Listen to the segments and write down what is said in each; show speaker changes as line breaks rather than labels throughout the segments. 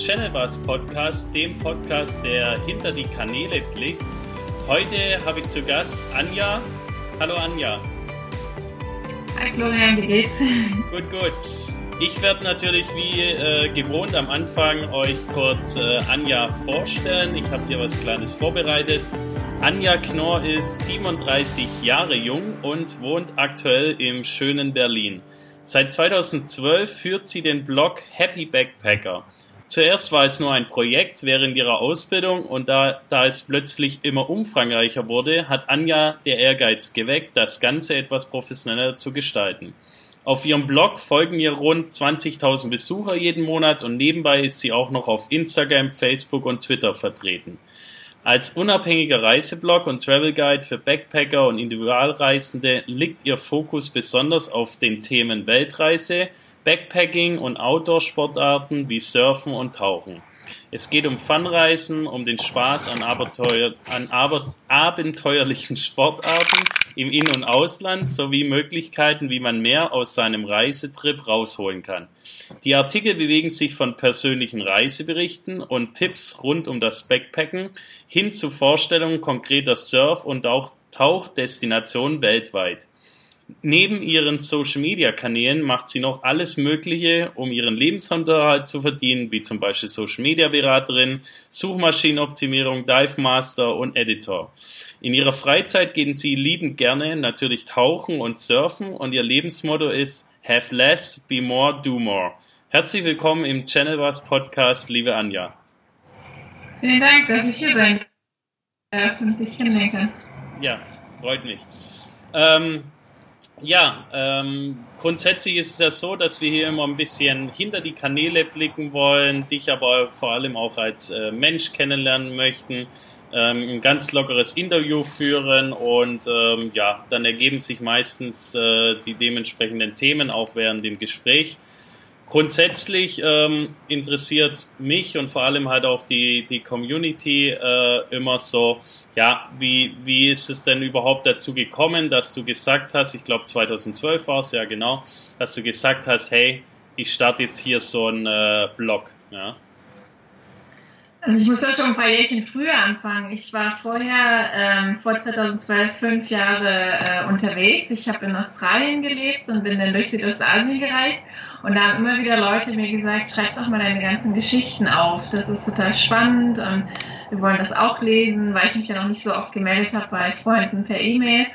Channel Podcast, dem Podcast, der hinter die Kanäle blickt. Heute habe ich zu Gast Anja. Hallo Anja.
Hi Florian, wie geht's?
Gut, gut. Ich werde natürlich wie äh, gewohnt am Anfang euch kurz äh, Anja vorstellen. Ich habe hier was Kleines vorbereitet. Anja Knorr ist 37 Jahre jung und wohnt aktuell im schönen Berlin. Seit 2012 führt sie den Blog Happy Backpacker. Zuerst war es nur ein Projekt während ihrer Ausbildung und da, da es plötzlich immer umfangreicher wurde, hat Anja der Ehrgeiz geweckt, das Ganze etwas professioneller zu gestalten. Auf ihrem Blog folgen ihr rund 20.000 Besucher jeden Monat und nebenbei ist sie auch noch auf Instagram, Facebook und Twitter vertreten. Als unabhängiger Reiseblog und Travel Guide für Backpacker und Individualreisende liegt ihr Fokus besonders auf den Themen Weltreise, Backpacking und Outdoor-Sportarten wie Surfen und Tauchen. Es geht um Funreisen, um den Spaß an, Abenteuer, an aber, abenteuerlichen Sportarten im In- und Ausland sowie Möglichkeiten, wie man mehr aus seinem Reisetrip rausholen kann. Die Artikel bewegen sich von persönlichen Reiseberichten und Tipps rund um das Backpacken hin zu Vorstellungen konkreter Surf- und auch Tauchdestinationen weltweit. Neben ihren Social-Media-Kanälen macht sie noch alles Mögliche, um ihren Lebensunterhalt zu verdienen, wie zum Beispiel Social-Media-Beraterin, Suchmaschinenoptimierung, Dive Master und Editor. In ihrer Freizeit gehen sie liebend gerne natürlich tauchen und surfen und ihr Lebensmotto ist Have less, be more, do more. Herzlich willkommen im Channel Was Podcast, liebe Anja.
Vielen Dank, dass ich hier sein darf und dich.
Ja, freut mich. Ähm, ja, ähm, grundsätzlich ist es ja so, dass wir hier immer ein bisschen hinter die Kanäle blicken wollen, dich aber vor allem auch als äh, Mensch kennenlernen möchten, ähm, ein ganz lockeres Interview führen und ähm, ja, dann ergeben sich meistens äh, die dementsprechenden Themen auch während dem Gespräch. Grundsätzlich ähm, interessiert mich und vor allem halt auch die, die Community äh, immer so, ja, wie, wie ist es denn überhaupt dazu gekommen, dass du gesagt hast, ich glaube 2012 war es, ja genau, dass du gesagt hast, hey, ich starte jetzt hier so einen äh, Blog, ja.
Also ich muss ja schon ein paar Jährchen früher anfangen. Ich war vorher, ähm, vor 2012, fünf Jahre äh, unterwegs. Ich habe in Australien gelebt und bin dann durch Südostasien gereist. Und da haben immer wieder Leute mir gesagt, schreib doch mal deine ganzen Geschichten auf. Das ist total spannend und wir wollen das auch lesen, weil ich mich dann auch nicht so oft gemeldet habe bei Freunden per E-Mail.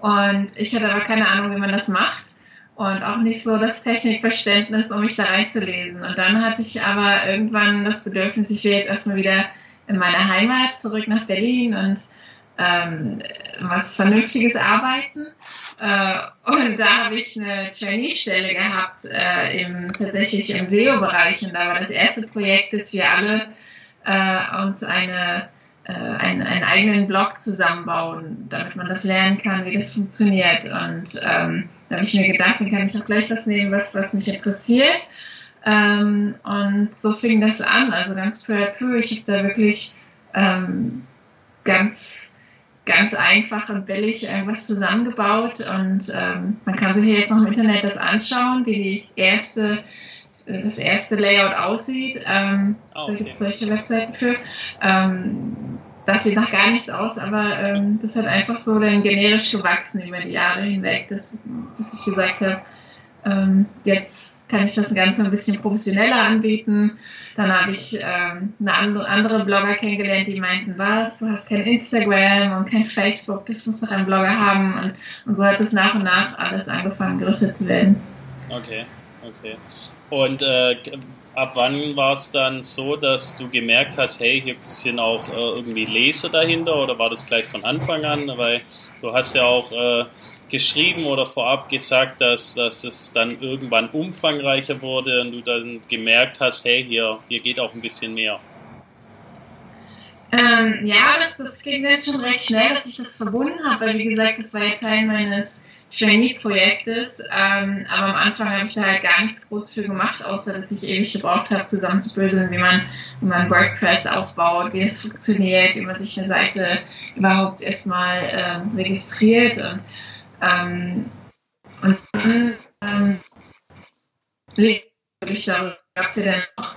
Und ich hatte aber keine Ahnung, wie man das macht und auch nicht so das Technikverständnis, um mich da reinzulesen. Und dann hatte ich aber irgendwann das Bedürfnis, ich will jetzt erstmal wieder in meine Heimat zurück nach Berlin und ähm, was Vernünftiges arbeiten. Äh, und da habe ich eine Trainee-Stelle gehabt, äh, im, tatsächlich im SEO-Bereich. Und da war das erste Projekt, dass wir alle äh, uns eine, äh, einen, einen eigenen Blog zusammenbauen, damit man das lernen kann, wie das funktioniert. Und ähm, da habe ich mir gedacht, dann kann ich auch gleich was nehmen, was, was mich interessiert. Ähm, und so fing das an, also ganz peu à peu. Ich habe da wirklich ähm, ganz, ganz einfach und billig irgendwas zusammengebaut. Und ähm, man kann sich jetzt noch im Internet das anschauen, wie die erste das erste Layout aussieht. Ähm, oh, okay. Da gibt es solche Webseiten für. Das sieht nach gar nichts aus, aber ähm, das hat einfach so dann generisch gewachsen über die Jahre hinweg, dass, dass ich gesagt habe, ähm, jetzt kann ich das Ganze ein bisschen professioneller anbieten. Dann habe ich ähm, eine andere, andere Blogger kennengelernt, die meinten, was, du hast kein Instagram und kein Facebook, das muss doch ein Blogger haben. Und, und so hat es nach und nach alles angefangen, größer zu werden.
Okay, okay. Und äh, ab wann war es dann so, dass du gemerkt hast, hey, hier sind auch äh, irgendwie Leser dahinter oder war das gleich von Anfang an? Weil du hast ja auch äh, geschrieben oder vorab gesagt, dass, dass es dann irgendwann umfangreicher wurde und du dann gemerkt hast, hey, hier, hier geht auch ein bisschen mehr.
Ähm, ja, das, das ging dann schon recht schnell, dass ich das verbunden habe, weil wie gesagt, das war ja Teil meines Trainee-Projektes, ähm, aber am Anfang habe ich da halt gar nichts groß für gemacht, außer dass ich ewig gebraucht habe, zusammenzuböseln, wie man, wie man WordPress aufbaut, wie es funktioniert, wie man sich eine Seite überhaupt erstmal ähm, registriert und, ähm, und dann ähm, gab es ja dann auch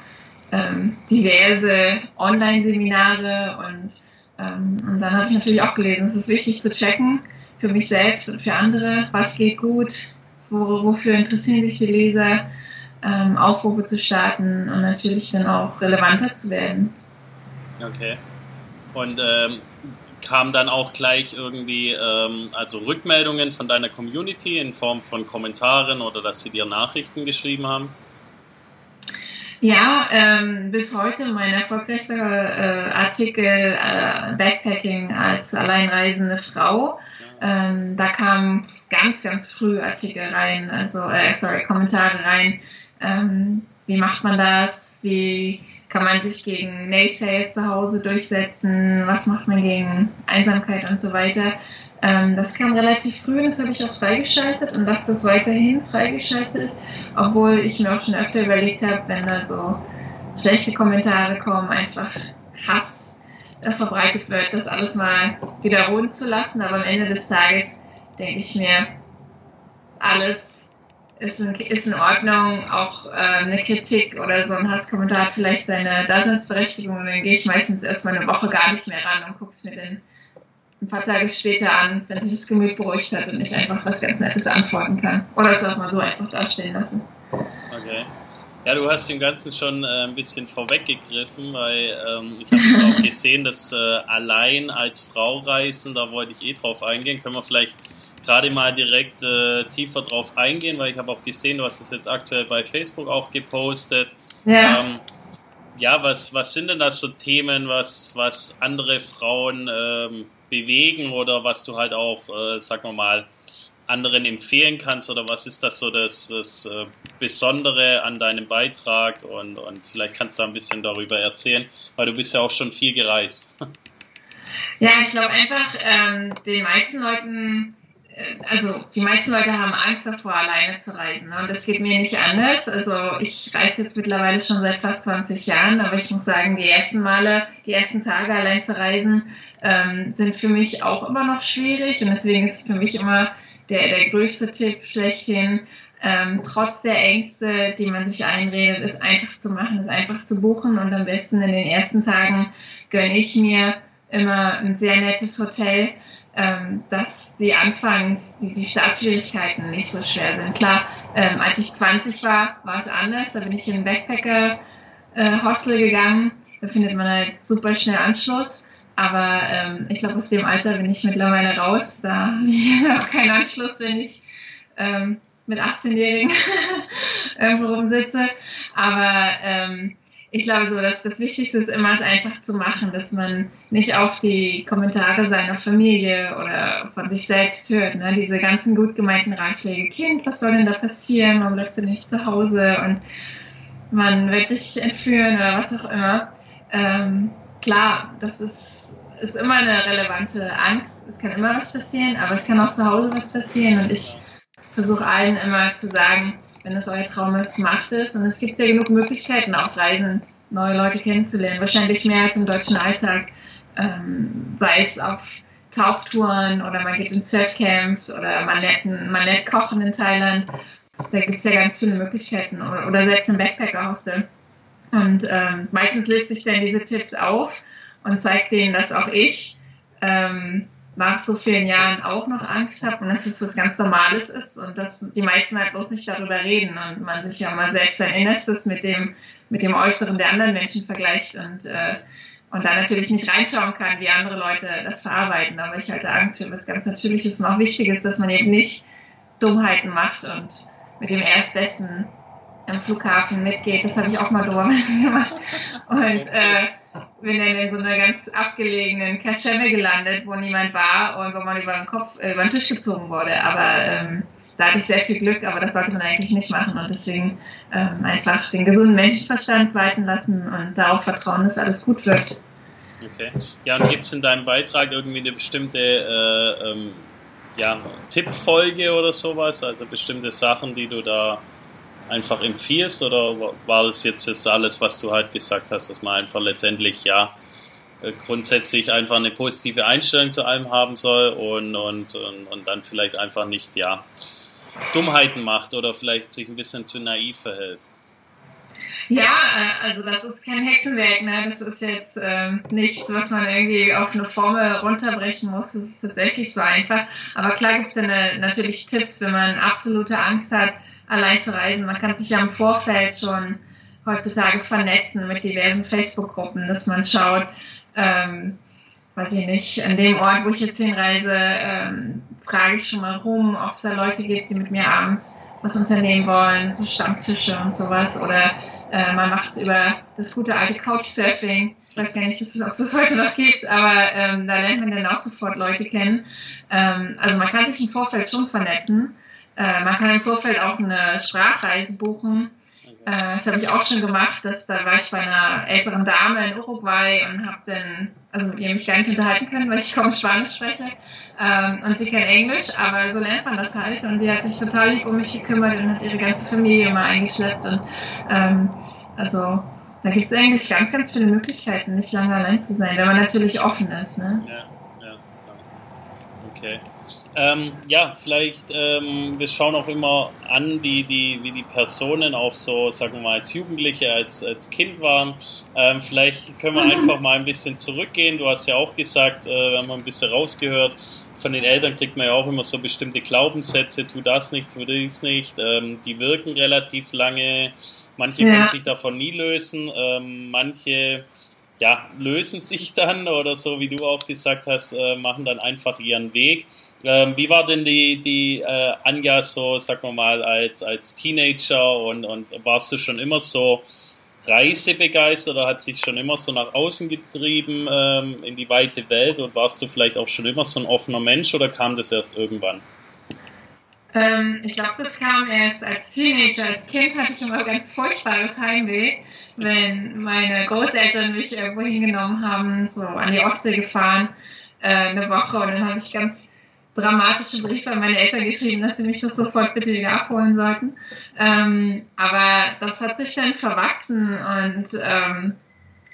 ähm, diverse Online-Seminare und, ähm, und dann habe ich natürlich auch gelesen, es ist wichtig zu checken für mich selbst und für andere, was geht gut, wo, wofür interessieren sich die Leser, ähm, Aufrufe zu starten und natürlich dann auch relevanter zu werden.
Okay. Und ähm, kam dann auch gleich irgendwie ähm, also Rückmeldungen von deiner Community in Form von Kommentaren oder dass sie dir Nachrichten geschrieben haben?
Ja, ähm, bis heute mein erfolgreichster äh, Artikel äh, Backpacking als alleinreisende Frau. Ähm, da kamen ganz, ganz früh Artikel rein, also äh, sorry, Kommentare rein. Ähm, wie macht man das? Wie kann man sich gegen Naysayers zu Hause durchsetzen? Was macht man gegen Einsamkeit und so weiter? Ähm, das kam relativ früh und das habe ich auch freigeschaltet und lasse das weiterhin freigeschaltet, obwohl ich mir auch schon öfter überlegt habe, wenn da so schlechte Kommentare kommen, einfach Hass verbreitet wird, das alles mal wieder ruhen zu lassen. Aber am Ende des Tages denke ich mir, alles ist in, ist in Ordnung, auch äh, eine Kritik oder so ein Hasskommentar hat vielleicht seine Daseinsberechtigung dann gehe ich meistens erstmal eine Woche gar nicht mehr ran und gucke es mir dann ein paar Tage später an, wenn sich das Gemüt beruhigt hat und ich einfach was ganz Nettes antworten kann. Oder es auch mal so einfach dastehen lassen.
Okay. Ja, du hast dem Ganzen schon äh, ein bisschen vorweggegriffen, weil ähm, ich habe jetzt auch gesehen, dass äh, allein als Frau reisen, da wollte ich eh drauf eingehen. Können wir vielleicht gerade mal direkt äh, tiefer drauf eingehen, weil ich habe auch gesehen, du hast es jetzt aktuell bei Facebook auch gepostet. Ja. Ähm, ja, was, was sind denn das so Themen, was, was andere Frauen ähm, bewegen oder was du halt auch, äh, sagen wir mal, anderen empfehlen kannst oder was ist das so das, das äh, Besondere an deinem Beitrag und, und vielleicht kannst du ein bisschen darüber erzählen, weil du bist ja auch schon viel gereist.
Ja, ich glaube einfach, ähm, den meisten Leuten äh, also die meisten Leute haben Angst davor, alleine zu reisen. Ne? Und das geht mir nicht anders. Also ich reise jetzt mittlerweile schon seit fast 20 Jahren, aber ich muss sagen, die ersten Male, die ersten Tage allein zu reisen, ähm, sind für mich auch immer noch schwierig. Und deswegen ist für mich immer der, der größte Tipp schlechthin, ähm, trotz der Ängste, die man sich einredet, ist einfach zu machen, ist einfach zu buchen. Und am besten in den ersten Tagen gönne ich mir immer ein sehr nettes Hotel ähm, dass die anfangs die, die Startschwierigkeiten nicht so schwer sind. Klar, ähm, als ich 20 war, war es anders. Da bin ich in ein Backpacker-Hostel äh, gegangen. Da findet man halt super schnell Anschluss. Aber ähm, ich glaube, aus dem Alter bin ich mittlerweile raus. Da habe ich auch keinen Anschluss, wenn ich ähm, mit 18-Jährigen irgendwo rumsitze. Aber ähm, ich glaube so, dass das Wichtigste ist immer, es einfach zu machen, dass man nicht auf die Kommentare seiner Familie oder von sich selbst hört. Ne? Diese ganzen gut gemeinten Ratschläge, Kind, was soll denn da passieren? Warum bleibst du nicht zu Hause? Und man wird dich entführen oder was auch immer. Ähm, klar, das ist, ist immer eine relevante Angst. Es kann immer was passieren, aber es kann auch zu Hause was passieren. Und ich versuche allen immer zu sagen, wenn es euer Traum ist, macht es. Und es gibt ja genug Möglichkeiten auf Reisen, neue Leute kennenzulernen. Wahrscheinlich mehr als im deutschen Alltag. Ähm, sei es auf Tauchtouren oder man geht in Surfcamps oder man lernt, man lernt kochen in Thailand. Da gibt es ja ganz viele Möglichkeiten. Oder, oder selbst im Backpacker-Hostel. Und ähm, meistens lese ich dann diese Tipps auf und zeige denen, dass auch ich ähm, nach so vielen Jahren auch noch Angst habe und dass es was ganz Normales ist und dass die meisten halt bloß nicht darüber reden und man sich ja mal selbst sein Innerstes mit dem, mit dem Äußeren der anderen Menschen vergleicht und, äh, und da natürlich nicht reinschauen kann, wie andere Leute das verarbeiten. Aber ich halte Angst für was ganz Natürliches und auch Wichtiges, dass man eben nicht Dummheiten macht und mit dem Erstbesten am Flughafen mitgeht. Das habe ich auch mal dummerweise gemacht. Und äh, bin dann in so einer ganz abgelegenen Kaschemme gelandet, wo niemand war und wo man über den Kopf, äh, über den Tisch gezogen wurde. Aber ähm, da hatte ich sehr viel Glück, aber das sollte man eigentlich nicht machen und deswegen ähm, einfach den gesunden Menschenverstand walten lassen und darauf vertrauen, dass alles gut wird.
Okay. Ja, und gibt es in deinem Beitrag irgendwie eine bestimmte äh, ähm, ja, Tippfolge oder sowas? Also bestimmte Sachen, die du da einfach empfiehlst oder war das jetzt das alles, was du halt gesagt hast, dass man einfach letztendlich ja äh, grundsätzlich einfach eine positive Einstellung zu allem haben soll und, und, und, und dann vielleicht einfach nicht ja Dummheiten macht oder vielleicht sich ein bisschen zu naiv verhält?
Ja, äh, also das ist kein Hexenwerk, ne? Das ist jetzt ähm, nichts, was man irgendwie auf eine Formel runterbrechen muss. Das ist tatsächlich so einfach. Aber klar gibt es eine, natürlich Tipps, wenn man absolute Angst hat, allein zu reisen. Man kann sich ja im Vorfeld schon heutzutage vernetzen mit diversen Facebook-Gruppen, dass man schaut, ähm, weiß ich nicht, an dem Ort, wo ich jetzt hinreise, ähm, frage ich schon mal rum, ob es da Leute gibt, die mit mir abends was unternehmen wollen, so Stammtische und sowas. Oder äh, man macht es über das gute alte Couchsurfing. Ich weiß gar nicht, ob es das heute noch gibt, aber ähm, da lernt man dann auch sofort Leute kennen. Ähm, also man kann sich im Vorfeld schon vernetzen. Äh, man kann im Vorfeld auch eine Sprachreise buchen. Äh, das habe ich auch schon gemacht. Dass, da war ich bei einer älteren Dame in Uruguay und habe dann, also mit ihr mich gar nicht unterhalten können, weil ich kaum Spanisch spreche. Ähm, und sie kennt Englisch, aber so lernt man das halt. Und die hat sich total lieb um mich gekümmert und hat ihre ganze Familie mal eingeschleppt. Und ähm, also da gibt es eigentlich ganz, ganz viele Möglichkeiten, nicht lange allein zu sein, wenn man natürlich offen ist. Ne? Ja, ja,
okay. Ähm, ja, vielleicht, ähm, wir schauen auch immer an, wie die, wie die Personen auch so, sagen wir mal, als Jugendliche, als, als Kind waren. Ähm, vielleicht können wir einfach mal ein bisschen zurückgehen. Du hast ja auch gesagt, äh, wir haben ein bisschen rausgehört, von den Eltern kriegt man ja auch immer so bestimmte Glaubenssätze, tu das nicht, tu dies nicht. Ähm, die wirken relativ lange. Manche ja. können sich davon nie lösen. Ähm, manche ja, lösen sich dann oder so, wie du auch gesagt hast, äh, machen dann einfach ihren Weg. Ähm, wie war denn die, die äh, Anja so, sag mal, als, als Teenager und, und warst du schon immer so reisebegeistert oder hat sich schon immer so nach außen getrieben ähm, in die weite Welt und warst du vielleicht auch schon immer so ein offener Mensch oder kam das erst irgendwann?
Ähm, ich glaube, das kam erst als Teenager. Als Kind hatte ich immer ganz furchtbares Heimweh, wenn meine Großeltern mich irgendwo hingenommen haben, so an die Ostsee gefahren, äh, eine Woche und dann habe ich ganz dramatische Briefe an meine Eltern geschrieben, dass sie mich doch sofort bitte wieder abholen sollten. Ähm, aber das hat sich dann verwachsen und ähm,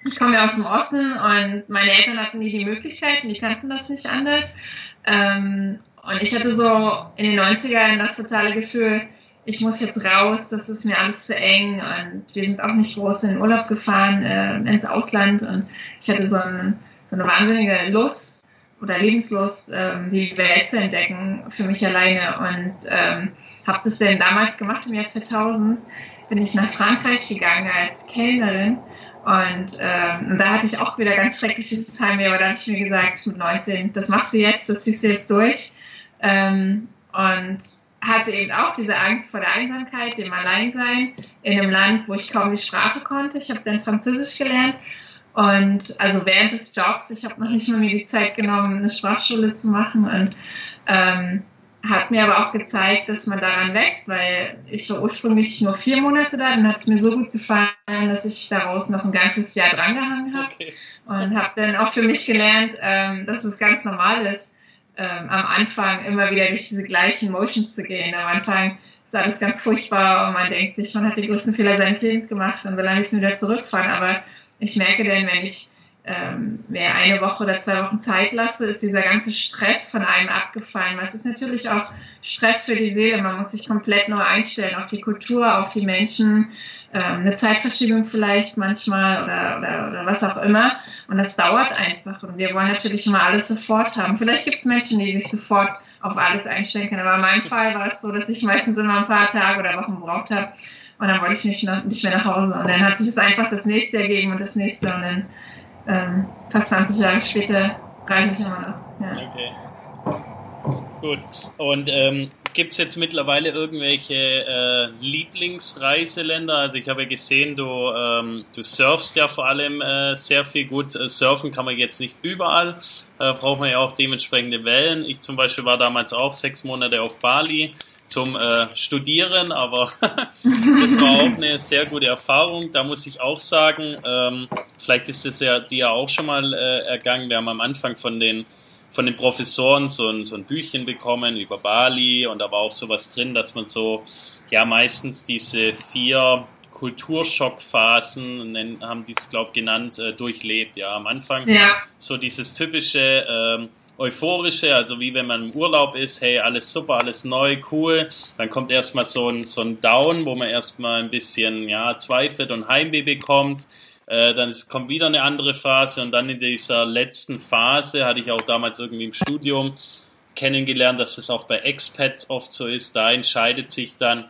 ich komme ja aus dem Osten und meine Eltern hatten nie die Möglichkeiten, die kannten das nicht anders. Ähm, und ich hatte so in den 90ern das totale Gefühl, ich muss jetzt raus, das ist mir alles zu eng und wir sind auch nicht groß in den Urlaub gefahren äh, ins Ausland und ich hatte so, ein, so eine wahnsinnige Lust oder Lebenslust, ähm, die Welt zu entdecken für mich alleine. Und ähm, habe das denn damals gemacht im Jahr 2000 bin ich nach Frankreich gegangen als Kellnerin. Und, ähm, und da hatte ich auch wieder ganz schreckliches Heimweh, aber da habe ich mir gesagt mit 19, das machst du jetzt, das ziehst du jetzt durch. Ähm, und hatte eben auch diese Angst vor der Einsamkeit, dem Alleinsein in einem Land, wo ich kaum die Sprache konnte. Ich habe dann Französisch gelernt und also während des Jobs, ich habe noch nicht mal mir die Zeit genommen, eine Sprachschule zu machen und ähm, hat mir aber auch gezeigt, dass man daran wächst, weil ich war ursprünglich nur vier Monate da, dann hat es mir so gut gefallen, dass ich daraus noch ein ganzes Jahr drangehangen habe okay. und habe dann auch für mich gelernt, ähm, dass es ganz normal ist, ähm, am Anfang immer wieder durch diese gleichen Motions zu gehen. Am Anfang ist alles ganz furchtbar und man denkt sich, man hat die größten Fehler seines Lebens gemacht und will ein bisschen wieder zurückfahren, aber ich merke denn, wenn ich ähm, mir eine Woche oder zwei Wochen Zeit lasse, ist dieser ganze Stress von einem abgefallen. Was ist natürlich auch Stress für die Seele. Man muss sich komplett neu einstellen auf die Kultur, auf die Menschen, ähm, eine Zeitverschiebung vielleicht manchmal oder, oder, oder was auch immer. Und das dauert einfach. Und wir wollen natürlich immer alles sofort haben. Vielleicht gibt es Menschen, die sich sofort auf alles einstellen können. Aber in meinem Fall war es so, dass ich meistens immer ein paar Tage oder Wochen gebraucht habe, und dann wollte ich nicht, nicht mehr nach Hause. Und dann hat sich das einfach das nächste ergeben und das nächste. Und dann ähm, fast 20 Jahre später reise ich immer noch. Ja. Okay.
Gut. Und ähm, gibt es jetzt mittlerweile irgendwelche äh, Lieblingsreiseländer? Also ich habe ja gesehen, du, ähm, du surfst ja vor allem äh, sehr viel. Gut, äh, surfen kann man jetzt nicht überall. Äh, braucht man ja auch dementsprechende Wellen. Ich zum Beispiel war damals auch sechs Monate auf Bali zum äh, Studieren, aber das war auch eine sehr gute Erfahrung. Da muss ich auch sagen, ähm, vielleicht ist es ja dir auch schon mal äh, ergangen. Wir haben am Anfang von den von den Professoren so ein, so ein Büchchen bekommen über Bali und da war auch sowas drin, dass man so ja meistens diese vier Kulturschockphasen, haben die es glaube genannt, äh, durchlebt. Ja, am Anfang ja. so dieses typische ähm, Euphorische, also wie wenn man im Urlaub ist, hey, alles super, alles neu, cool. Dann kommt erstmal so ein, so ein Down, wo man erstmal ein bisschen ja, zweifelt und Heimweh bekommt. Äh, dann ist, kommt wieder eine andere Phase und dann in dieser letzten Phase hatte ich auch damals irgendwie im Studium kennengelernt, dass es auch bei Expats oft so ist. Da entscheidet sich dann,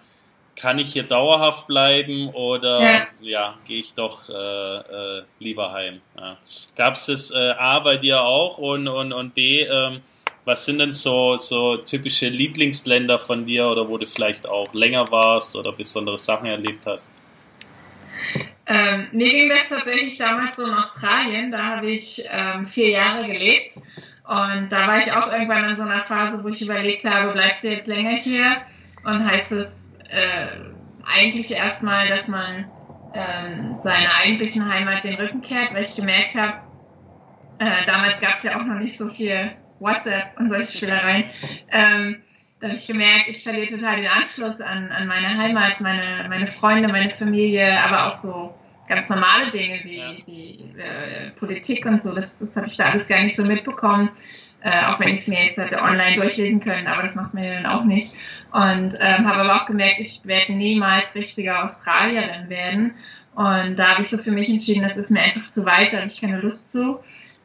kann ich hier dauerhaft bleiben oder ja, ja gehe ich doch äh, äh, lieber heim? Ja. Gab es das äh, A bei dir auch und, und, und B, ähm, was sind denn so, so typische Lieblingsländer von dir oder wo du vielleicht auch länger warst oder besondere Sachen erlebt hast?
Ähm, mir ging das tatsächlich damals so in Australien, da habe ich ähm, vier Jahre gelebt und da war ich auch irgendwann in so einer Phase, wo ich überlegt habe, bleibst du jetzt länger hier und heißt es eigentlich erstmal, dass man ähm, seiner eigentlichen Heimat den Rücken kehrt, weil ich gemerkt habe, äh, damals gab es ja auch noch nicht so viel WhatsApp und solche Spielereien. Ähm, da habe ich gemerkt, ich verliere total den Anschluss an, an meine Heimat, meine, meine Freunde, meine Familie, aber auch so ganz normale Dinge wie, ja. wie äh, Politik und so. Das, das habe ich da alles gar nicht so mitbekommen, äh, auch wenn ich es mir jetzt hätte online durchlesen können, aber das macht mir dann auch nicht. Und ähm, habe aber auch gemerkt, ich werde niemals richtige Australierin werden. Und da habe ich so für mich entschieden, das ist mir einfach zu weit, da habe ich keine Lust zu.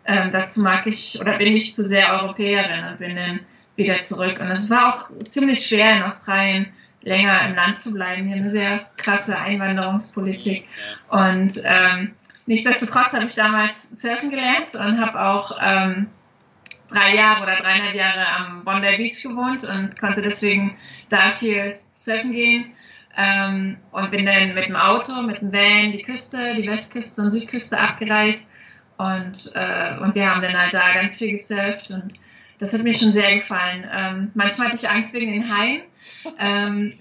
Ähm, dazu mag ich oder bin ich zu sehr Europäerin und bin dann wieder zurück. Und es war auch ziemlich schwer in Australien länger im Land zu bleiben. Haben eine sehr krasse Einwanderungspolitik. Und ähm, nichtsdestotrotz habe ich damals surfen gelernt und habe auch ähm, drei Jahre oder dreieinhalb Jahre am Bondi Beach gewohnt und konnte deswegen da viel surfen gehen. Ähm, und bin dann mit dem Auto, mit dem Van die Küste, die Westküste und Südküste abgereist. Und, äh, und wir haben dann halt da ganz viel gesurft und das hat mir schon sehr gefallen. Ähm, manchmal hatte ich Angst wegen den Haien. ähm,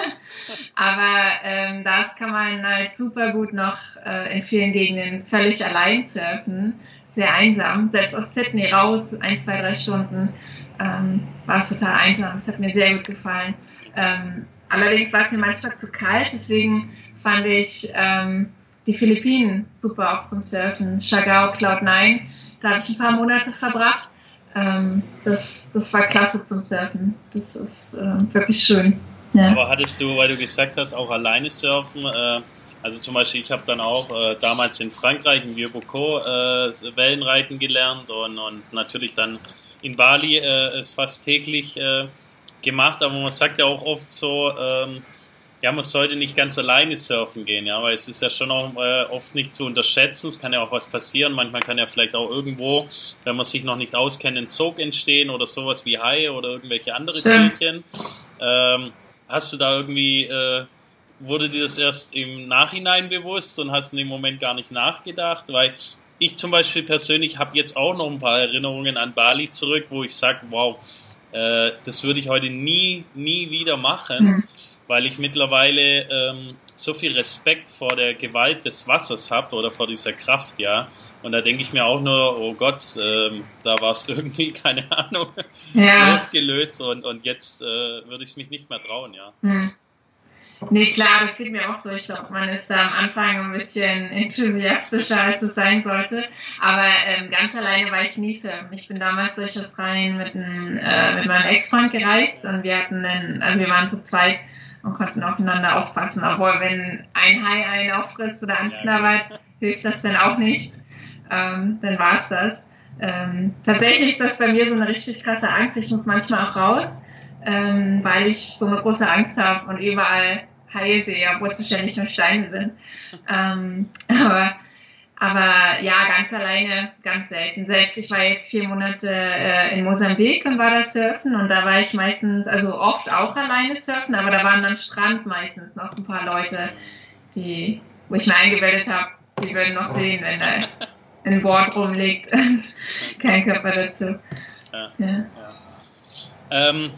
aber ähm, das kann man halt super gut noch äh, in vielen Gegenden völlig allein surfen. Sehr einsam. Selbst aus Sydney raus, ein, zwei, drei Stunden, ähm, war es total einsam. Das hat mir sehr gut gefallen. Ähm, allerdings war es mir manchmal zu kalt, deswegen fand ich ähm, die Philippinen super auch zum Surfen. Chagao Cloud 9, da habe ich ein paar Monate verbracht ähm, das, das war klasse zum Surfen. Das ist äh, wirklich schön.
Ja. Aber hattest du, weil du gesagt hast, auch alleine surfen? Äh, also zum Beispiel, ich habe dann auch äh, damals in Frankreich, in Vieux-Bocaux, äh, Wellenreiten gelernt und, und natürlich dann in Bali äh, es fast täglich äh, gemacht. Aber man sagt ja auch oft so, ähm, ja, man sollte nicht ganz alleine surfen gehen, ja, weil es ist ja schon auch äh, oft nicht zu unterschätzen. Es kann ja auch was passieren. Manchmal kann ja vielleicht auch irgendwo, wenn man sich noch nicht auskennt, ein Zug entstehen oder sowas wie Haie oder irgendwelche andere Tierchen. Ähm, hast du da irgendwie, äh, wurde dir das erst im Nachhinein bewusst und hast in dem Moment gar nicht nachgedacht? Weil ich zum Beispiel persönlich habe jetzt auch noch ein paar Erinnerungen an Bali zurück, wo ich sage, wow, äh, das würde ich heute nie, nie wieder machen. Mhm weil ich mittlerweile ähm, so viel Respekt vor der Gewalt des Wassers habe oder vor dieser Kraft, ja. Und da denke ich mir auch nur, oh Gott, ähm, da war es irgendwie, keine Ahnung, ja. losgelöst und, und jetzt äh, würde ich es mich nicht mehr trauen, ja. Hm.
Nee, klar, das geht mir auch so. Ich glaube, man ist da am Anfang ein bisschen enthusiastischer, als es sein sollte. Aber ähm, ganz alleine war ich nie so. Ich bin damals durch Australien mit, ein, äh, mit meinem Ex-Freund gereist und wir hatten, einen, also wir waren zu zweit und konnten aufeinander aufpassen. Obwohl, wenn ein Hai einen auffrisst oder anknabbert, hilft das dann auch nichts. Ähm, dann war es das. Ähm, tatsächlich ist das bei mir so eine richtig krasse Angst. Ich muss manchmal auch raus, ähm, weil ich so eine große Angst habe und überall Haie sehe, obwohl es wahrscheinlich nur Steine sind. Ähm, aber aber ja, ganz alleine, ganz selten. Selbst ich war jetzt vier Monate äh, in Mosambik und war da surfen und da war ich meistens, also oft auch alleine surfen, aber da waren dann Strand meistens noch ein paar Leute, die, wo ich mir eingebildet habe, die würden noch sehen, wenn da ein Board rumliegt und kein Körper dazu.
Ja. ja. ja. Ähm,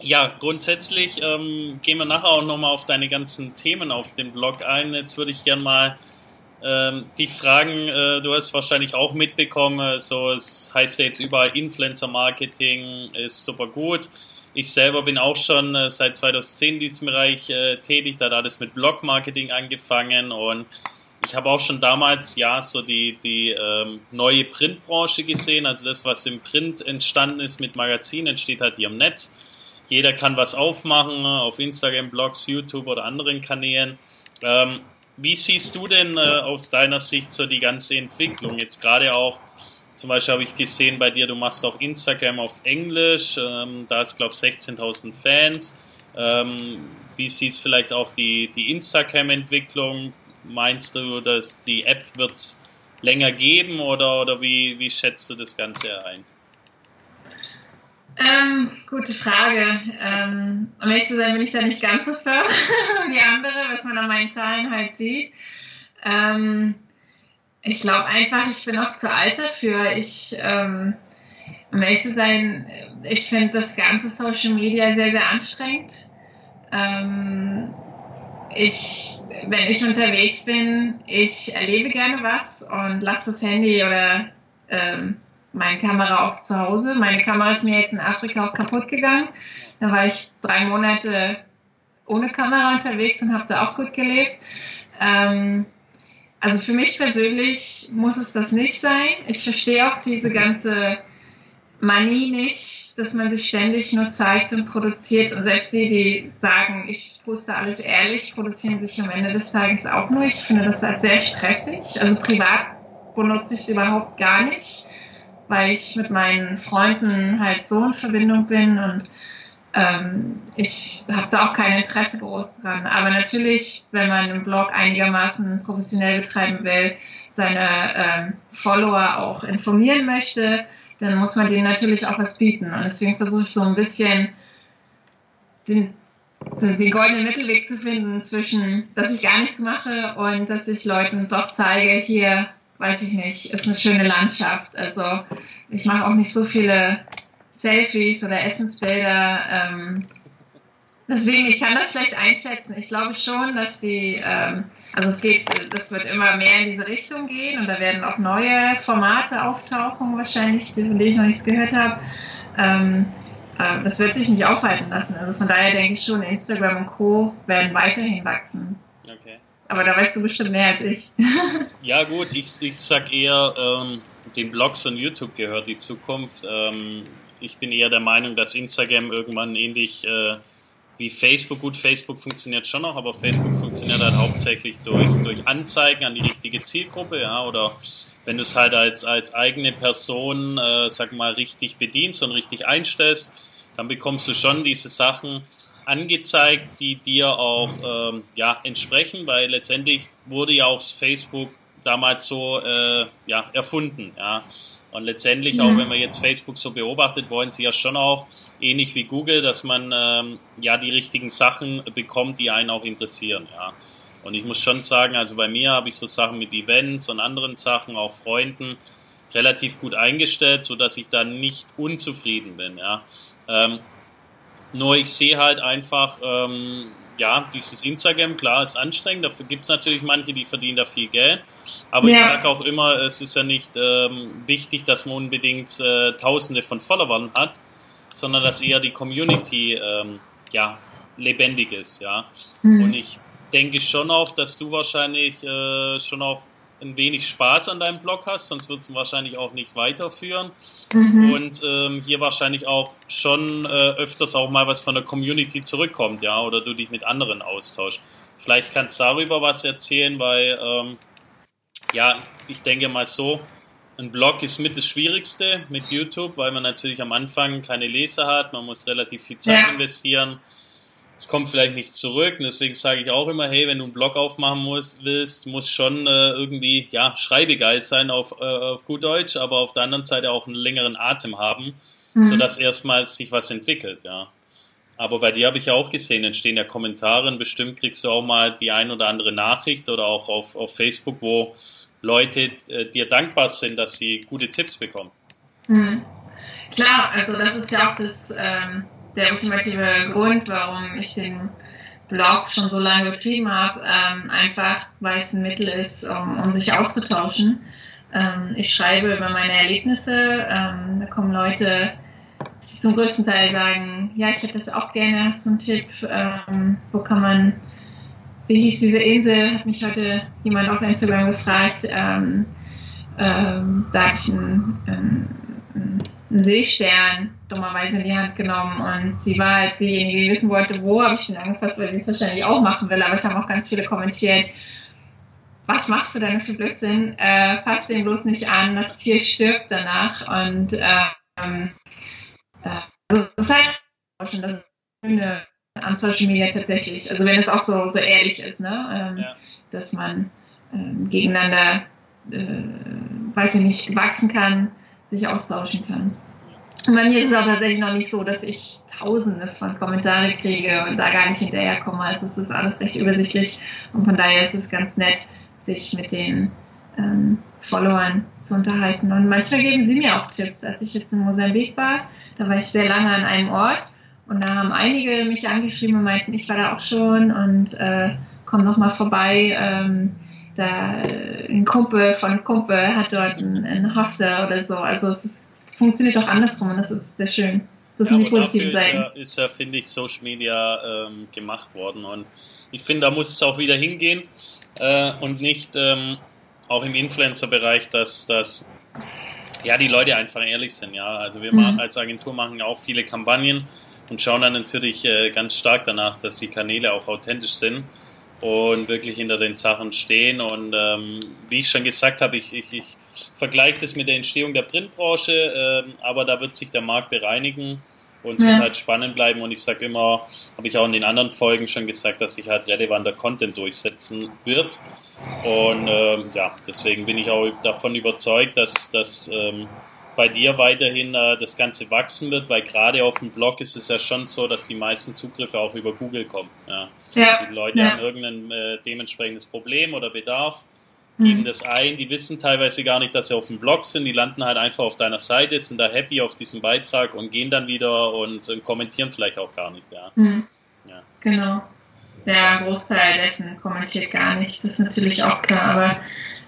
ja, grundsätzlich ähm, gehen wir nachher auch nochmal auf deine ganzen Themen auf dem Blog ein. Jetzt würde ich gerne mal ähm, dich fragen, äh, du hast wahrscheinlich auch mitbekommen, so es heißt ja jetzt überall Influencer Marketing ist super gut. Ich selber bin auch schon äh, seit 2010 in diesem Bereich äh, tätig, da hat alles mit Blog Marketing angefangen und ich habe auch schon damals ja so die, die ähm, neue Printbranche gesehen, also das, was im Print entstanden ist mit Magazinen, entsteht halt hier im Netz. Jeder kann was aufmachen auf Instagram, Blogs, YouTube oder anderen Kanälen. Ähm, wie siehst du denn äh, aus deiner Sicht so die ganze Entwicklung? Jetzt gerade auch, zum Beispiel habe ich gesehen bei dir, du machst auch Instagram auf Englisch, ähm, da ist glaube ich 16.000 Fans. Ähm, wie siehst vielleicht auch die, die Instagram-Entwicklung? Meinst du, dass die App wird es länger geben oder, oder wie, wie schätzt du das Ganze ein?
Ähm, gute Frage. Ähm, um ehrlich zu sein, bin ich da nicht ganz so firm wie andere, was man an meinen Zahlen halt sieht. Ähm, ich glaube einfach, ich bin auch zu alt dafür. Ich, ähm, um ehrlich zu sein, ich finde das ganze Social Media sehr, sehr anstrengend. Ähm, ich, wenn ich unterwegs bin, ich erlebe gerne was und lasse das Handy oder ähm, meine Kamera auch zu Hause. Meine Kamera ist mir jetzt in Afrika auch kaputt gegangen. Da war ich drei Monate ohne Kamera unterwegs und habe da auch gut gelebt. Ähm, also für mich persönlich muss es das nicht sein. Ich verstehe auch diese ganze Manie nicht, dass man sich ständig nur zeigt und produziert. Und selbst die, die sagen, ich poste alles ehrlich, produzieren sich am Ende des Tages auch nur. Ich finde das halt sehr stressig. Also privat benutze ich es überhaupt gar nicht weil ich mit meinen Freunden halt so in Verbindung bin und ähm, ich habe da auch kein Interesse groß dran. Aber natürlich, wenn man einen Blog einigermaßen professionell betreiben will, seine ähm, Follower auch informieren möchte, dann muss man denen natürlich auch was bieten. Und deswegen versuche ich so ein bisschen den, den goldenen Mittelweg zu finden zwischen, dass ich gar nichts mache und dass ich Leuten doch zeige, hier weiß ich nicht, ist eine schöne Landschaft. Also ich mache auch nicht so viele Selfies oder Essensbilder. Ähm, deswegen, ich kann das schlecht einschätzen. Ich glaube schon, dass die, ähm, also es geht, das wird immer mehr in diese Richtung gehen und da werden auch neue Formate auftauchen wahrscheinlich, von denen ich noch nichts gehört habe. Ähm, äh, das wird sich nicht aufhalten lassen. Also von daher denke ich schon, Instagram und Co. werden weiterhin wachsen. Okay. Aber da weißt du bestimmt mehr als ich.
ja gut, ich, ich sag eher, ähm, den Blogs und YouTube gehört die Zukunft. Ähm, ich bin eher der Meinung, dass Instagram irgendwann ähnlich äh, wie Facebook, gut, Facebook funktioniert schon noch, aber Facebook funktioniert halt hauptsächlich durch, durch Anzeigen an die richtige Zielgruppe, ja, oder wenn du es halt als, als eigene Person, äh, sag mal, richtig bedienst und richtig einstellst, dann bekommst du schon diese Sachen, angezeigt, die dir auch ähm, ja, entsprechen, weil letztendlich wurde ja auch Facebook damals so äh, ja, erfunden. Ja. Und letztendlich, auch wenn man jetzt Facebook so beobachtet, wollen sie ja schon auch, ähnlich wie Google, dass man ähm, ja die richtigen Sachen bekommt, die einen auch interessieren. Ja. Und ich muss schon sagen, also bei mir habe ich so Sachen mit Events und anderen Sachen, auch Freunden, relativ gut eingestellt, so dass ich da nicht unzufrieden bin. Ja. Ähm, nur ich sehe halt einfach, ähm, ja, dieses Instagram, klar, ist anstrengend. Dafür gibt es natürlich manche, die verdienen da viel Geld. Aber ja. ich sage auch immer, es ist ja nicht ähm, wichtig, dass man unbedingt äh, Tausende von Followern hat, sondern dass eher die Community ähm, ja, lebendig ist. Ja. Mhm. Und ich denke schon auch, dass du wahrscheinlich äh, schon auch ein wenig Spaß an deinem Blog hast, sonst würdest du wahrscheinlich auch nicht weiterführen. Mhm. Und ähm, hier wahrscheinlich auch schon äh, öfters auch mal was von der Community zurückkommt, ja, oder du dich mit anderen austauschst. Vielleicht kannst du darüber was erzählen, weil ähm, ja, ich denke mal so, ein Blog ist mit das Schwierigste mit YouTube, weil man natürlich am Anfang keine Leser hat, man muss relativ viel Zeit ja. investieren es kommt vielleicht nicht zurück. Und deswegen sage ich auch immer, hey, wenn du einen Blog aufmachen musst, willst, muss schon äh, irgendwie, ja, schreibegeist sein auf, äh, auf gut Deutsch, aber auf der anderen Seite auch einen längeren Atem haben, mhm. sodass erstmal sich was entwickelt, ja. Aber bei dir habe ich ja auch gesehen, entstehen ja Kommentare und bestimmt kriegst du auch mal die ein oder andere Nachricht oder auch auf, auf Facebook, wo Leute äh, dir dankbar sind, dass sie gute Tipps bekommen.
Mhm. Klar, also das ist ja auch das, ähm, der ultimative Grund, warum ich den Blog schon so lange betrieben habe, ähm, einfach weil es ein Mittel ist, um, um sich auszutauschen. Ähm, ich schreibe über meine Erlebnisse, ähm, da kommen Leute, die zum größten Teil sagen, ja, ich hätte das auch gerne, hast du einen Tipp, ähm, wo kann man wie hieß diese Insel, hat mich heute jemand auf Instagram gefragt. Ähm, ähm, da hatte ich einen, einen, einen, Seestern dummerweise in die Hand genommen und sie war halt diejenige, die wissen wollte, wo habe ich den angefasst, weil sie es wahrscheinlich auch machen will, aber es haben auch ganz viele kommentiert, was machst du denn für Blödsinn? Äh, fass den bloß nicht an, das Tier stirbt danach und ähm, äh, also das ist halt schon das Schöne am Social Media tatsächlich. Also wenn es auch so, so ehrlich ist, ne? Ähm, ja. dass man ähm, gegeneinander, äh, weiß ich nicht, wachsen kann, sich austauschen kann. Und bei mir ist es auch tatsächlich noch nicht so, dass ich tausende von Kommentare kriege und da gar nicht hinterherkomme. Also es ist alles recht übersichtlich und von daher ist es ganz nett, sich mit den ähm, Followern zu unterhalten. Und manchmal geben sie mir auch Tipps. Als ich jetzt in Mosambik war, da war ich sehr lange an einem Ort und da haben einige mich angeschrieben und meinten, ich war da auch schon und äh, komm noch mal vorbei. Ähm, da äh, ein Kumpel von Kumpel hat dort ein, ein Hostel oder so. Also es ist, funktioniert auch andersrum und das ist sehr schön. Das ja, sind die positiven Seiten.
Ist ja, ist ja finde ich, Social Media ähm, gemacht worden und ich finde, da muss es auch wieder hingehen äh, und nicht ähm, auch im Influencer-Bereich, dass, dass ja, die Leute einfach ehrlich sind. Ja, also wir mhm. machen, als Agentur machen ja auch viele Kampagnen und schauen dann natürlich äh, ganz stark danach, dass die Kanäle auch authentisch sind und wirklich hinter den Sachen stehen. Und ähm, wie ich schon gesagt habe, ich, ich, ich vergleiche das mit der Entstehung der Printbranche, äh, aber da wird sich der Markt bereinigen und es ja. wird halt spannend bleiben. Und ich sage immer, habe ich auch in den anderen Folgen schon gesagt, dass sich halt relevanter Content durchsetzen wird. Und ähm, ja, deswegen bin ich auch davon überzeugt, dass, dass ähm, bei dir weiterhin äh, das Ganze wachsen wird, weil gerade auf dem Blog ist es ja schon so, dass die meisten Zugriffe auch über Google kommen. Ja. ja. Die Leute ja. haben irgendein äh, dementsprechendes Problem oder Bedarf, geben mhm. das ein, die wissen teilweise gar nicht, dass sie auf dem Blog sind, die landen halt einfach auf deiner Seite, sind da happy auf diesem Beitrag und gehen dann wieder und, und kommentieren vielleicht auch gar nicht. Ja.
Mhm. ja. Genau. Der Großteil dessen kommentiert gar nicht, das ist natürlich auch klar, aber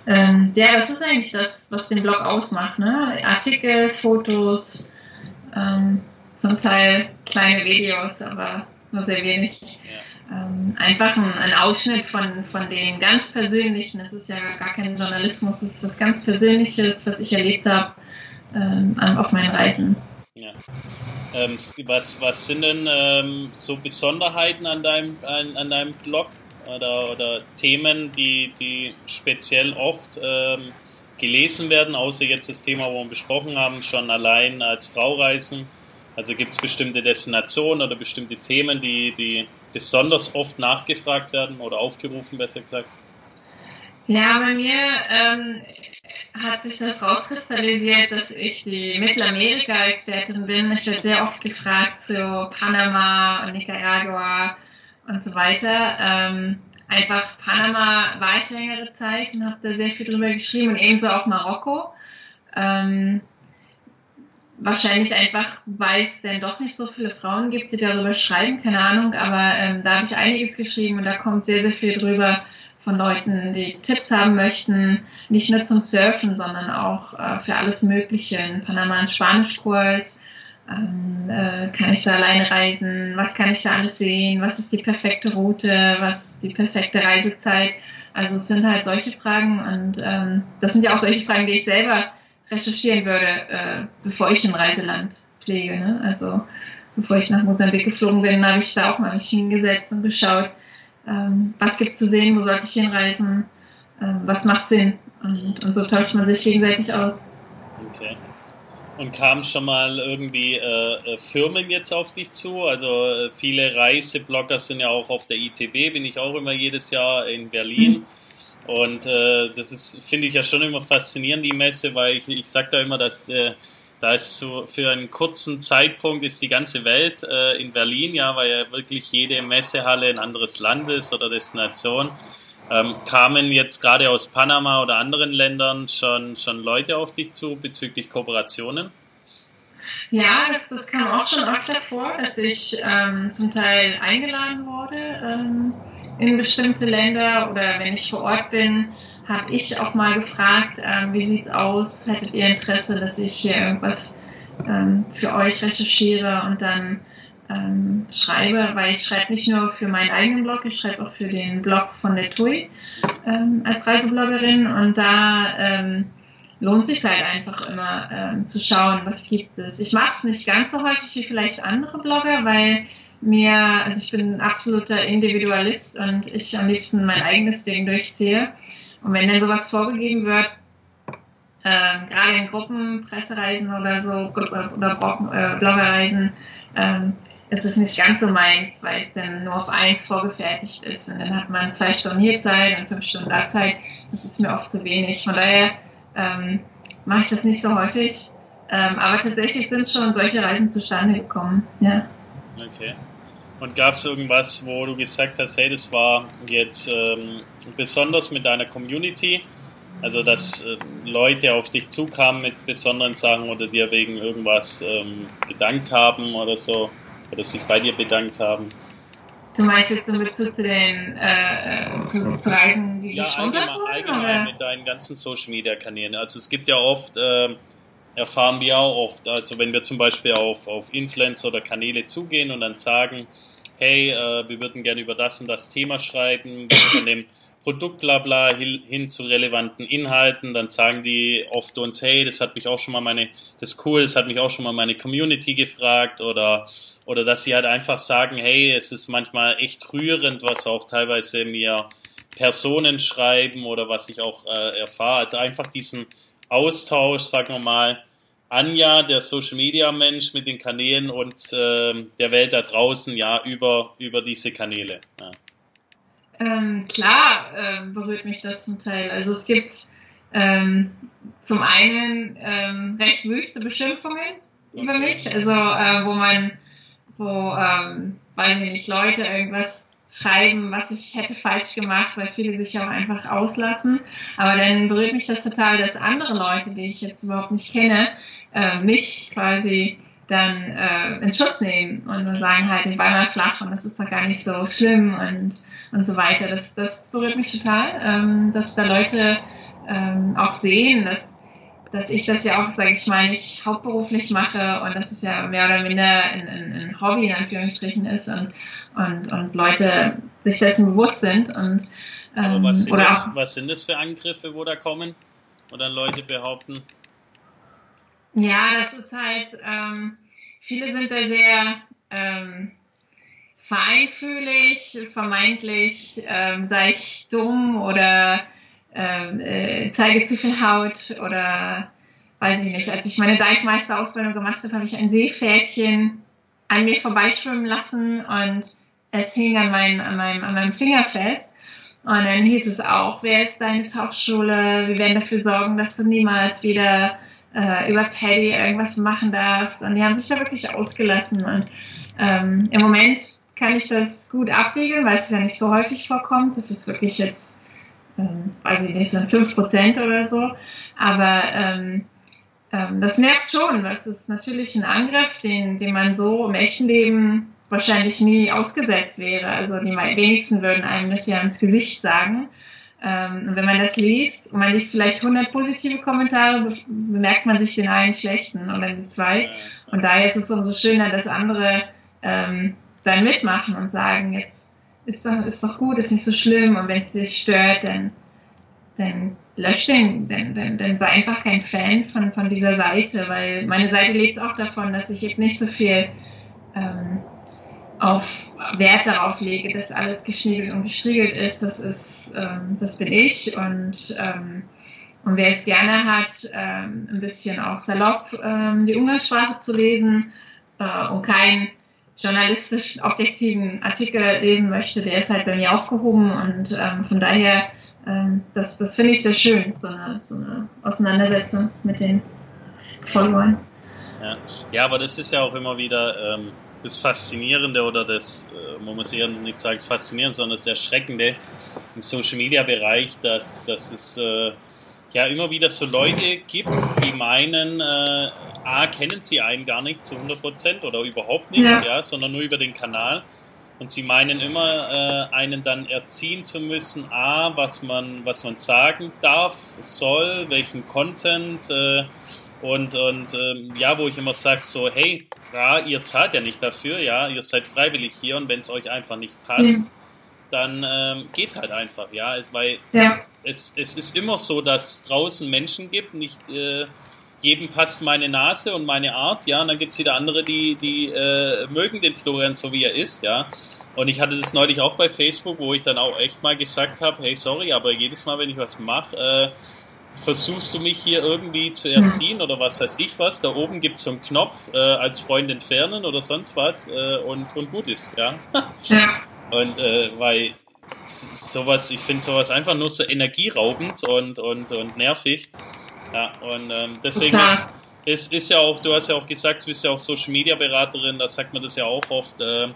ähm, ja, das ist eigentlich das, was den Blog ausmacht. Ne? Artikel, Fotos, ähm, zum Teil kleine Videos, aber nur sehr wenig. Ähm, einfach ein, ein, Ausschnitt von, von den ganz Persönlichen. Das ist ja gar kein Journalismus, das ist was ganz Persönliches, was ich erlebt habe ähm, auf meinen Reisen.
Ja. Ähm, was, was sind denn ähm, so Besonderheiten an deinem, an, an deinem Blog? oder, oder Themen, die, die speziell oft ähm, gelesen werden, außer jetzt das Thema, wo wir besprochen haben, schon allein als Frau reisen. Also gibt es bestimmte Destinationen oder bestimmte Themen, die, die besonders oft nachgefragt werden oder aufgerufen, besser gesagt?
Ja, bei mir ähm, hat sich das rauskristallisiert, dass ich die Mittelamerika-Expertin bin. Ich werde sehr oft gefragt zu Panama und Nicaragua und so weiter. Ähm, einfach Panama war ich längere Zeit und habe da sehr viel drüber geschrieben und ebenso auch Marokko. Ähm, wahrscheinlich einfach, weil es denn doch nicht so viele Frauen gibt, die darüber schreiben, keine Ahnung, aber ähm, da habe ich einiges geschrieben und da kommt sehr, sehr viel drüber von Leuten, die Tipps haben möchten, nicht nur zum Surfen, sondern auch äh, für alles Mögliche. In Panama ein Spanischkurs, ähm, äh, kann ich da alleine reisen? Was kann ich da alles sehen? Was ist die perfekte Route? Was ist die perfekte Reisezeit? Also es sind halt solche Fragen und ähm, das sind ja auch solche Fragen, die ich selber recherchieren würde, äh, bevor ich ein Reiseland pflege. Ne? Also bevor ich nach Mosambik geflogen bin, habe ich da auch mal mich hingesetzt und geschaut, ähm, was gibt zu sehen, wo sollte ich hinreisen, ähm, was macht Sinn und, und so tauscht man sich gegenseitig aus.
Okay. Und kamen schon mal irgendwie äh, äh, Firmen jetzt auf dich zu? Also äh, viele Reiseblogger sind ja auch auf der ITB, bin ich auch immer jedes Jahr in Berlin. Und äh, das ist, finde ich ja schon immer faszinierend, die Messe, weil ich, ich sage da immer, dass äh, da ist so für einen kurzen Zeitpunkt ist die ganze Welt äh, in Berlin, ja, weil ja wirklich jede Messehalle ein anderes Land ist oder Destination. Ähm, kamen jetzt gerade aus Panama oder anderen Ländern schon, schon Leute auf dich zu bezüglich Kooperationen?
Ja, das, das kam auch schon öfter vor, dass ich ähm, zum Teil eingeladen wurde ähm, in bestimmte Länder oder wenn ich vor Ort bin, habe ich auch mal gefragt, ähm, wie sieht's aus? Hättet ihr Interesse, dass ich hier irgendwas ähm, für euch recherchiere und dann ähm, schreibe, weil ich schreibe nicht nur für meinen eigenen Blog, ich schreibe auch für den Blog von der TUI ähm, als Reisebloggerin und da ähm, lohnt sich halt einfach immer ähm, zu schauen, was gibt es. Ich mache es nicht ganz so häufig wie vielleicht andere Blogger, weil mir, also ich bin ein absoluter Individualist und ich am liebsten mein eigenes Ding durchziehe. Und wenn dann sowas vorgegeben wird, äh, gerade in Gruppen, Pressereisen oder so, oder äh, Bloggerreisen, ähm, ist es nicht ganz so meins, weil es dann nur auf eins vorgefertigt ist. Und dann hat man zwei Stunden hier Zeit und fünf Stunden da Zeit. Das ist mir oft zu wenig. Von daher ähm, mache ich das nicht so häufig. Ähm, aber tatsächlich sind schon solche Reisen zustande gekommen. Ja.
Okay. Und gab es irgendwas, wo du gesagt hast, hey, das war jetzt ähm, besonders mit deiner Community? Also, dass äh, Leute auf dich zukamen mit besonderen Sachen oder dir wegen irgendwas ähm, bedankt haben oder so, oder sich bei dir bedankt haben?
Du meinst jetzt in Bezug zu den äh, zu, zu, Reisen, die ja, gesponsert allgemein, wurden?
allgemein mit deinen ganzen Social Media Kanälen. Also es gibt ja oft, äh, erfahren wir auch oft, also wenn wir zum Beispiel auf, auf Influencer oder Kanäle zugehen und dann sagen, hey, äh, wir würden gerne über das und das Thema schreiben, von dem Produkt bla bla hin zu relevanten Inhalten, dann sagen die oft uns, hey, das hat mich auch schon mal meine, das ist cool, das hat mich auch schon mal meine Community gefragt oder, oder dass sie halt einfach sagen, hey, es ist manchmal echt rührend, was auch teilweise mir Personen schreiben oder was ich auch äh, erfahre. Also einfach diesen Austausch, sagen wir mal, Anja, der Social Media Mensch mit den Kanälen und äh, der Welt da draußen, ja, über, über diese Kanäle. Ja.
Ähm, klar äh, berührt mich das zum Teil. Also es gibt ähm, zum einen ähm, recht wüste Beschimpfungen über mich, also äh, wo man, wo, ähm, weiß ich nicht, Leute irgendwas schreiben, was ich hätte falsch gemacht, weil viele sich auch einfach auslassen. Aber dann berührt mich das total, dass andere Leute, die ich jetzt überhaupt nicht kenne, äh, mich quasi dann äh, in Schutz nehmen und sagen halt, ich war mal flach und das ist doch gar nicht so schlimm und, und so weiter. Das, das berührt mich total, ähm, dass da Leute ähm, auch sehen, dass, dass ich das ja auch, sage ich mal, nicht hauptberuflich mache und dass es ja mehr oder minder ein, Hobby in Anführungsstrichen ist und, und, und Leute sich dessen bewusst sind. Und,
ähm, was, sind oder das, auch, was sind das für Angriffe, wo da kommen? Oder Leute behaupten,
ja, das ist halt, ähm, viele sind da sehr ähm, feinfühlig, vermeintlich ähm, sei ich dumm oder ähm, äh, zeige zu viel Haut oder weiß ich nicht. Als ich meine Deichmeister-Ausbildung gemacht habe, habe ich ein Seepferdchen an mir vorbeischwimmen lassen und es hing an, mein, an, meinem, an meinem Finger fest. Und dann hieß es auch, wer ist deine Tauchschule? Wir werden dafür sorgen, dass du niemals wieder äh, über Paddy irgendwas machen darfst. Und die haben sich da wirklich ausgelassen. Und ähm, im Moment kann ich das gut abwiegeln, weil es ja nicht so häufig vorkommt. Das ist wirklich jetzt, ähm, weiß ich nicht, sind 5% oder so. Aber ähm, ähm, das nervt schon. Das ist natürlich ein Angriff, den, den man so im echten Leben wahrscheinlich nie ausgesetzt wäre. Also die wenigsten würden einem das ja ins Gesicht sagen. Ähm, und wenn man das liest und man liest vielleicht 100 positive Kommentare, bemerkt man sich den einen schlechten oder die zwei. Und daher ist es umso schöner, dass andere ähm, dann mitmachen und sagen, jetzt ist doch, ist doch gut, ist nicht so schlimm. Und wenn es dich stört, dann, dann lösch den, dann, dann, dann sei einfach kein Fan von, von dieser Seite, weil meine Seite lebt auch davon, dass ich eben nicht so viel ähm, auf Wert darauf lege, dass alles geschniegelt und gestriegelt ist. Das ist, ähm, das bin ich und ähm, und wer es gerne hat, ähm, ein bisschen auch salopp ähm, die Umgangssprache zu lesen äh, und keinen journalistisch objektiven Artikel lesen möchte, der ist halt bei mir aufgehoben und ähm, von daher, ähm, das, das finde ich sehr schön, so eine, so eine Auseinandersetzung mit den Followern.
Ja. ja, aber das ist ja auch immer wieder ähm, das Faszinierende oder das, äh, man muss eher nicht sagen, das Faszinierende, sondern das Erschreckende im Social Media Bereich, dass, dass es äh, ja immer wieder so Leute gibt, die meinen, äh, A, kennen sie einen gar nicht zu 100% oder überhaupt nicht, ja. ja. sondern nur über den Kanal. Und sie meinen immer, äh, einen dann erziehen zu müssen, A, was man, was man sagen darf, soll, welchen Content, äh, Und, und ähm, ja, wo ich immer sage, so, hey, ja, ihr zahlt ja nicht dafür, ja, ihr seid freiwillig hier und wenn es euch einfach nicht passt, mhm. dann ähm, geht halt einfach, ja, weil ja. Es, es ist immer so, dass es draußen Menschen gibt, nicht äh, jedem passt meine Nase und meine Art, ja, und dann gibt es wieder andere, die, die äh, mögen den Florian so, wie er ist, ja. Und ich hatte das neulich auch bei Facebook, wo ich dann auch echt mal gesagt habe, hey, sorry, aber jedes Mal, wenn ich was mache, äh, versuchst du mich hier irgendwie zu erziehen oder was weiß ich was. Da oben gibt es so einen Knopf, äh, als Freund entfernen oder sonst was äh, und, und gut ist, ja. Und äh, weil sowas, ich finde sowas einfach nur so energieraubend und, und, und nervig. Ja, und ähm, deswegen ist, ist, ist ja auch, du hast ja auch gesagt, du bist ja auch Social Media Beraterin, da sagt man das ja auch oft äh,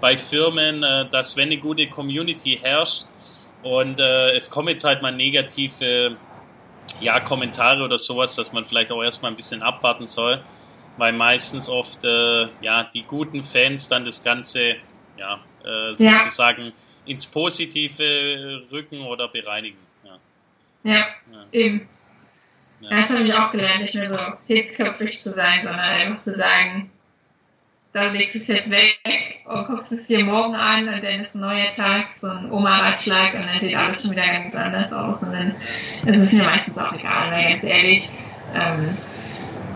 bei Firmen, äh, dass wenn eine gute Community herrscht und äh, es kommen jetzt halt mal negative ja, Kommentare oder sowas, dass man vielleicht auch erstmal ein bisschen abwarten soll, weil meistens oft äh, ja, die guten Fans dann das Ganze ja, äh, sozusagen ja. ins Positive rücken oder bereinigen.
Ja, ja, ja. eben. Ja. Das habe ich auch gelernt, nicht mehr so hitzköpfig zu sein, sondern einfach zu sagen, da legst du es jetzt weg und guckst es dir morgen an und dann ist ein neuer Tag, so ein Oma-Ratschlag und dann sieht alles schon wieder ganz anders aus und dann ist es mir meistens auch egal, weil ganz ehrlich, ähm,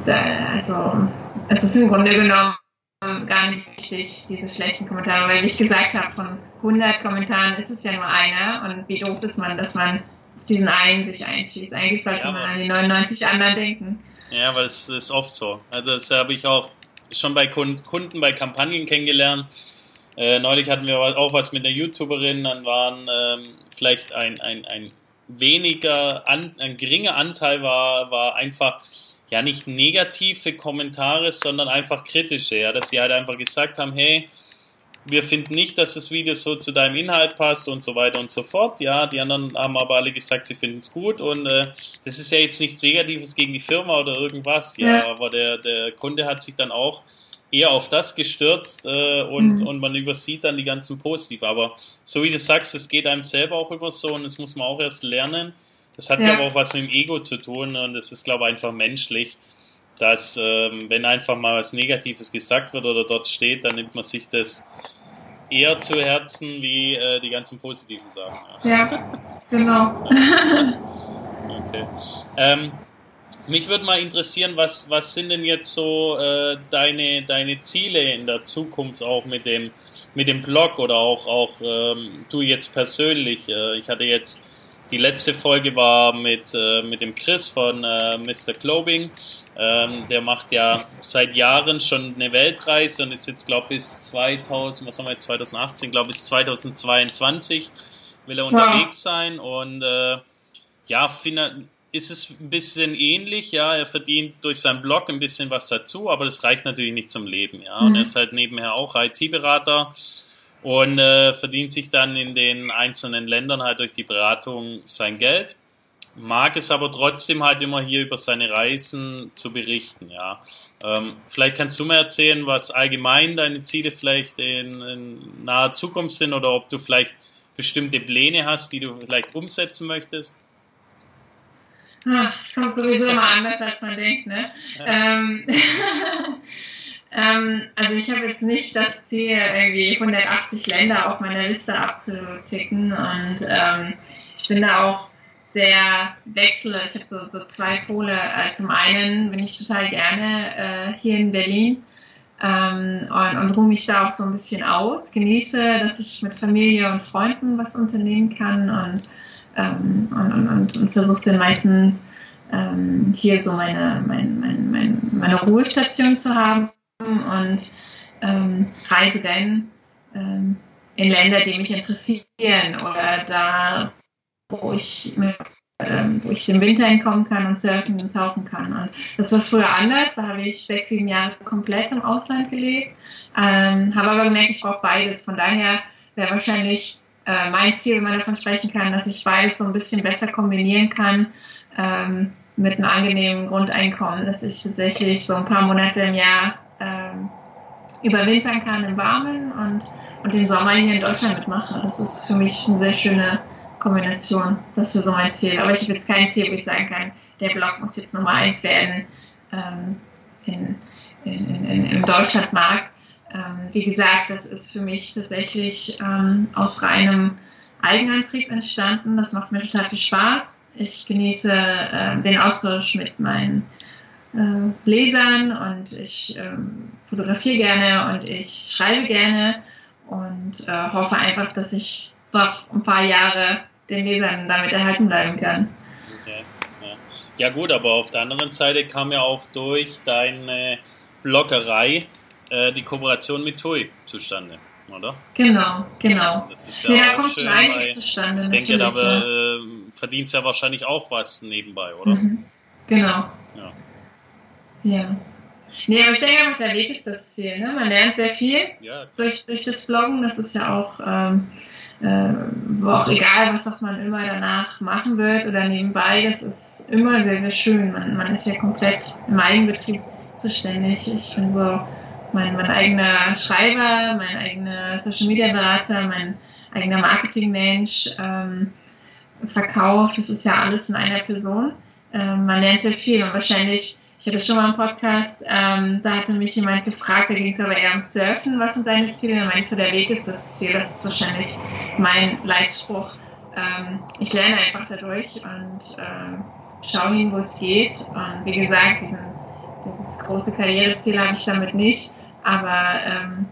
da, also es ist im Grunde genommen gar nicht wichtig, diese schlechten Kommentare, weil wie ich gesagt habe, von 100 Kommentaren ist es ja nur einer und wie doof ist man, dass man diesen einen sich einschließt. Eigentlich sollte ja, man an die 99 anderen denken.
Ja, weil es ist oft so. Also das habe ich auch schon bei Kunden, bei Kampagnen kennengelernt. Äh, neulich hatten wir auch was mit einer YouTuberin, dann waren ähm, vielleicht ein, ein, ein weniger, an, ein geringer Anteil war, war einfach ja nicht negative Kommentare, sondern einfach kritische, ja, dass sie halt einfach gesagt haben, hey, wir finden nicht, dass das Video so zu deinem Inhalt passt und so weiter und so fort. Ja, die anderen haben aber alle gesagt, sie finden es gut und äh, das ist ja jetzt nichts Negatives gegen die Firma oder irgendwas. Ja, ja. aber der, der Kunde hat sich dann auch eher auf das gestürzt äh, und, mhm. und man übersieht dann die ganzen Positiv. Aber so wie du sagst, es geht einem selber auch immer so und das muss man auch erst lernen. Das hat, ja. glaube auch was mit dem Ego zu tun und das ist, glaube ich, einfach menschlich, dass, ähm, wenn einfach mal was Negatives gesagt wird oder dort steht, dann nimmt man sich das eher zu Herzen wie äh, die ganzen positiven Sachen.
Ja, ja genau.
okay. Ähm, mich würde mal interessieren, was, was sind denn jetzt so äh, deine, deine Ziele in der Zukunft auch mit dem, mit dem Blog oder auch, auch ähm, du jetzt persönlich? Äh, ich hatte jetzt die letzte Folge war mit, äh, mit dem Chris von äh, Mr. Clothing. Ähm, der macht ja seit Jahren schon eine Weltreise und ist jetzt, glaube ich, bis 2000, was haben wir jetzt, 2018, glaube ich, bis 2022 will er unterwegs ja. sein und äh, ja, ist es ein bisschen ähnlich, ja, er verdient durch seinen Blog ein bisschen was dazu, aber das reicht natürlich nicht zum Leben, ja, mhm. und er ist halt nebenher auch IT-Berater und äh, verdient sich dann in den einzelnen Ländern halt durch die Beratung sein Geld. Mag es aber trotzdem halt immer hier über seine Reisen zu berichten, ja. Ähm, vielleicht kannst du mir erzählen, was allgemein deine Ziele vielleicht in, in naher Zukunft sind oder ob du vielleicht bestimmte Pläne hast, die du vielleicht umsetzen möchtest.
Es kommt sowieso immer anders, als man denkt, ne? Ja. Ähm, Ähm, also ich habe jetzt nicht das Ziel, irgendwie 180 Länder auf meiner Liste abzuticken und ähm, ich bin da auch sehr wechsle. Ich habe so, so zwei Pole. Äh, zum einen bin ich total gerne äh, hier in Berlin ähm, und, und ruhe mich da auch so ein bisschen aus, genieße, dass ich mit Familie und Freunden was unternehmen kann und, ähm, und, und, und, und versuche dann meistens ähm, hier so meine, mein, mein, mein, meine Ruhestation zu haben und ähm, reise dann ähm, in Länder, die mich interessieren oder da, wo ich, ähm, wo ich im Winter hinkommen kann und surfen und tauchen kann. Und das war früher anders. Da habe ich sechs, sieben Jahre komplett im Ausland gelebt. Ähm, habe aber gemerkt, ich brauche beides. Von daher wäre wahrscheinlich äh, mein Ziel, wenn man davon sprechen kann, dass ich beides so ein bisschen besser kombinieren kann ähm, mit einem angenehmen Grundeinkommen, dass ich tatsächlich so ein paar Monate im Jahr überwintern kann im Warmen und, und den Sommer hier in Deutschland mitmache. Das ist für mich eine sehr schöne Kombination. Das ist so mein Ziel. Aber ich habe jetzt kein Ziel, wo ich sagen kann, der Blog muss jetzt Nummer eins werden. ähm, in, in, in, im Deutschlandmarkt. Ähm, wie gesagt, das ist für mich tatsächlich ähm, aus reinem Eigenantrieb entstanden. Das macht mir total viel Spaß. Ich genieße äh, den Austausch mit meinen äh, Lesern und ich ähm, fotografiere gerne und ich schreibe gerne und äh, hoffe einfach, dass ich doch ein paar Jahre den Lesern damit erhalten bleiben kann.
Okay, ja. ja. gut, aber auf der anderen Seite kam ja auch durch deine Bloggerei äh, die Kooperation mit TUI zustande, oder?
Genau, genau.
Das ist ja,
ja kommt schon einiges zustande.
Ich denke, da ja. äh, verdienst ja wahrscheinlich auch was nebenbei, oder?
Mhm. Genau.
Ja.
Ja. Nee, aber ich denke einfach, der Weg ist das Ziel. Ne? Man lernt sehr viel ja. durch, durch das Bloggen. Das ist ja auch, ähm, äh, auch egal, was auch man immer danach machen wird oder nebenbei, das ist immer sehr, sehr schön. Man, man ist ja komplett im Eigenbetrieb zuständig. Ich bin so mein, mein eigener Schreiber, mein eigener Social Media Berater, mein eigener Marketingmensch, ähm, Verkauf. Das ist ja alles in einer Person. Ähm, man lernt sehr viel und wahrscheinlich ich hatte schon mal einen Podcast, ähm, da hatte mich jemand gefragt, da ging es aber eher um Surfen, was sind deine Ziele? Und dann meinte ich der Weg ist das Ziel, das ist wahrscheinlich mein Leitspruch. Ähm, ich lerne einfach dadurch und ähm, schaue hin, wo es geht. Und wie gesagt, diesen, dieses große Karriereziel habe ich damit nicht, aber ähm,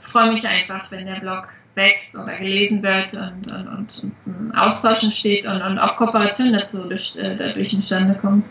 freue mich einfach, wenn der Blog wächst oder gelesen wird und, und, und, und Austausch entsteht und, und auch Kooperationen dazu äh, dadurch entstande kommen.